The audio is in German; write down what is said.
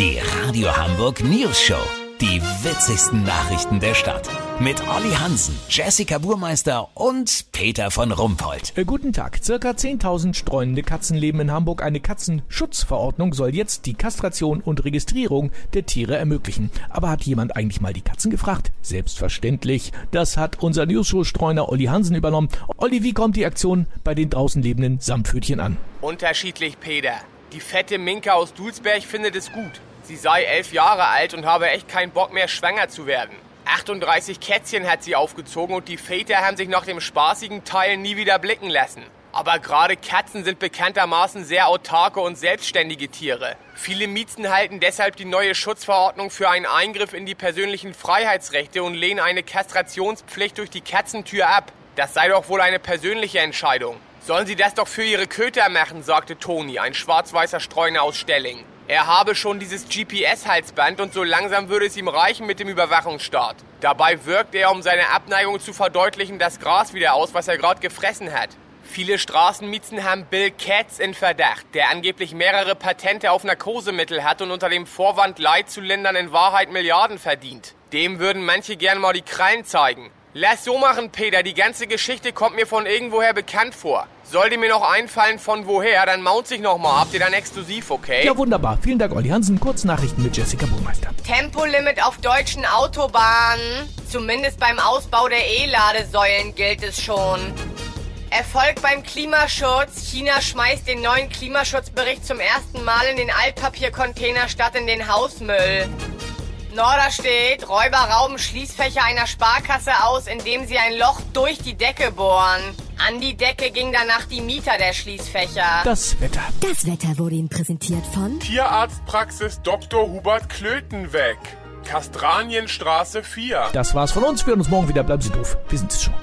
Die Radio Hamburg News Show. Die witzigsten Nachrichten der Stadt. Mit Olli Hansen, Jessica Burmeister und Peter von Rumpold. Äh, guten Tag. Circa 10.000 streunende Katzen leben in Hamburg. Eine Katzenschutzverordnung soll jetzt die Kastration und Registrierung der Tiere ermöglichen. Aber hat jemand eigentlich mal die Katzen gefragt? Selbstverständlich. Das hat unser News-Show-Streuner Olli Hansen übernommen. Olli, wie kommt die Aktion bei den draußen lebenden Samtpfötchen an? Unterschiedlich, Peter. Die fette Minka aus Dulsberg findet es gut. Sie sei elf Jahre alt und habe echt keinen Bock mehr, schwanger zu werden. 38 Kätzchen hat sie aufgezogen und die Väter haben sich nach dem spaßigen Teil nie wieder blicken lassen. Aber gerade Katzen sind bekanntermaßen sehr autarke und selbstständige Tiere. Viele Miezen halten deshalb die neue Schutzverordnung für einen Eingriff in die persönlichen Freiheitsrechte und lehnen eine Kastrationspflicht durch die Katzentür ab. Das sei doch wohl eine persönliche Entscheidung. Sollen sie das doch für ihre Köter machen, sagte Toni, ein schwarz-weißer Streuner aus Stelling. Er habe schon dieses GPS-Halsband und so langsam würde es ihm reichen mit dem Überwachungsstaat. Dabei wirkt er, um seine Abneigung zu verdeutlichen, das Gras wieder aus, was er gerade gefressen hat. Viele Straßenmiezen haben Bill Katz in Verdacht, der angeblich mehrere Patente auf Narkosemittel hat und unter dem Vorwand Leid zu lindern in Wahrheit Milliarden verdient. Dem würden manche gern mal die Krallen zeigen. Lass so machen, Peter. Die ganze Geschichte kommt mir von irgendwoher bekannt vor. Sollte mir noch einfallen, von woher, dann mount sich noch mal. Habt ihr dann exklusiv, okay? Ja, wunderbar. Vielen Dank, Olli Hansen. Kurznachrichten mit Jessica Burmeister. Tempolimit auf deutschen Autobahnen. Zumindest beim Ausbau der E-Ladesäulen gilt es schon. Erfolg beim Klimaschutz. China schmeißt den neuen Klimaschutzbericht zum ersten Mal in den Altpapiercontainer statt in den Hausmüll. Norder steht, Räuber rauben Schließfächer einer Sparkasse aus, indem sie ein Loch durch die Decke bohren. An die Decke ging danach die Mieter der Schließfächer. Das Wetter. Das Wetter wurde Ihnen präsentiert von Tierarztpraxis Dr. Hubert Klötenweg. Kastranienstraße 4. Das war's von uns. Wir hören uns morgen wieder. Bleiben Sie doof. Wir sind es schon.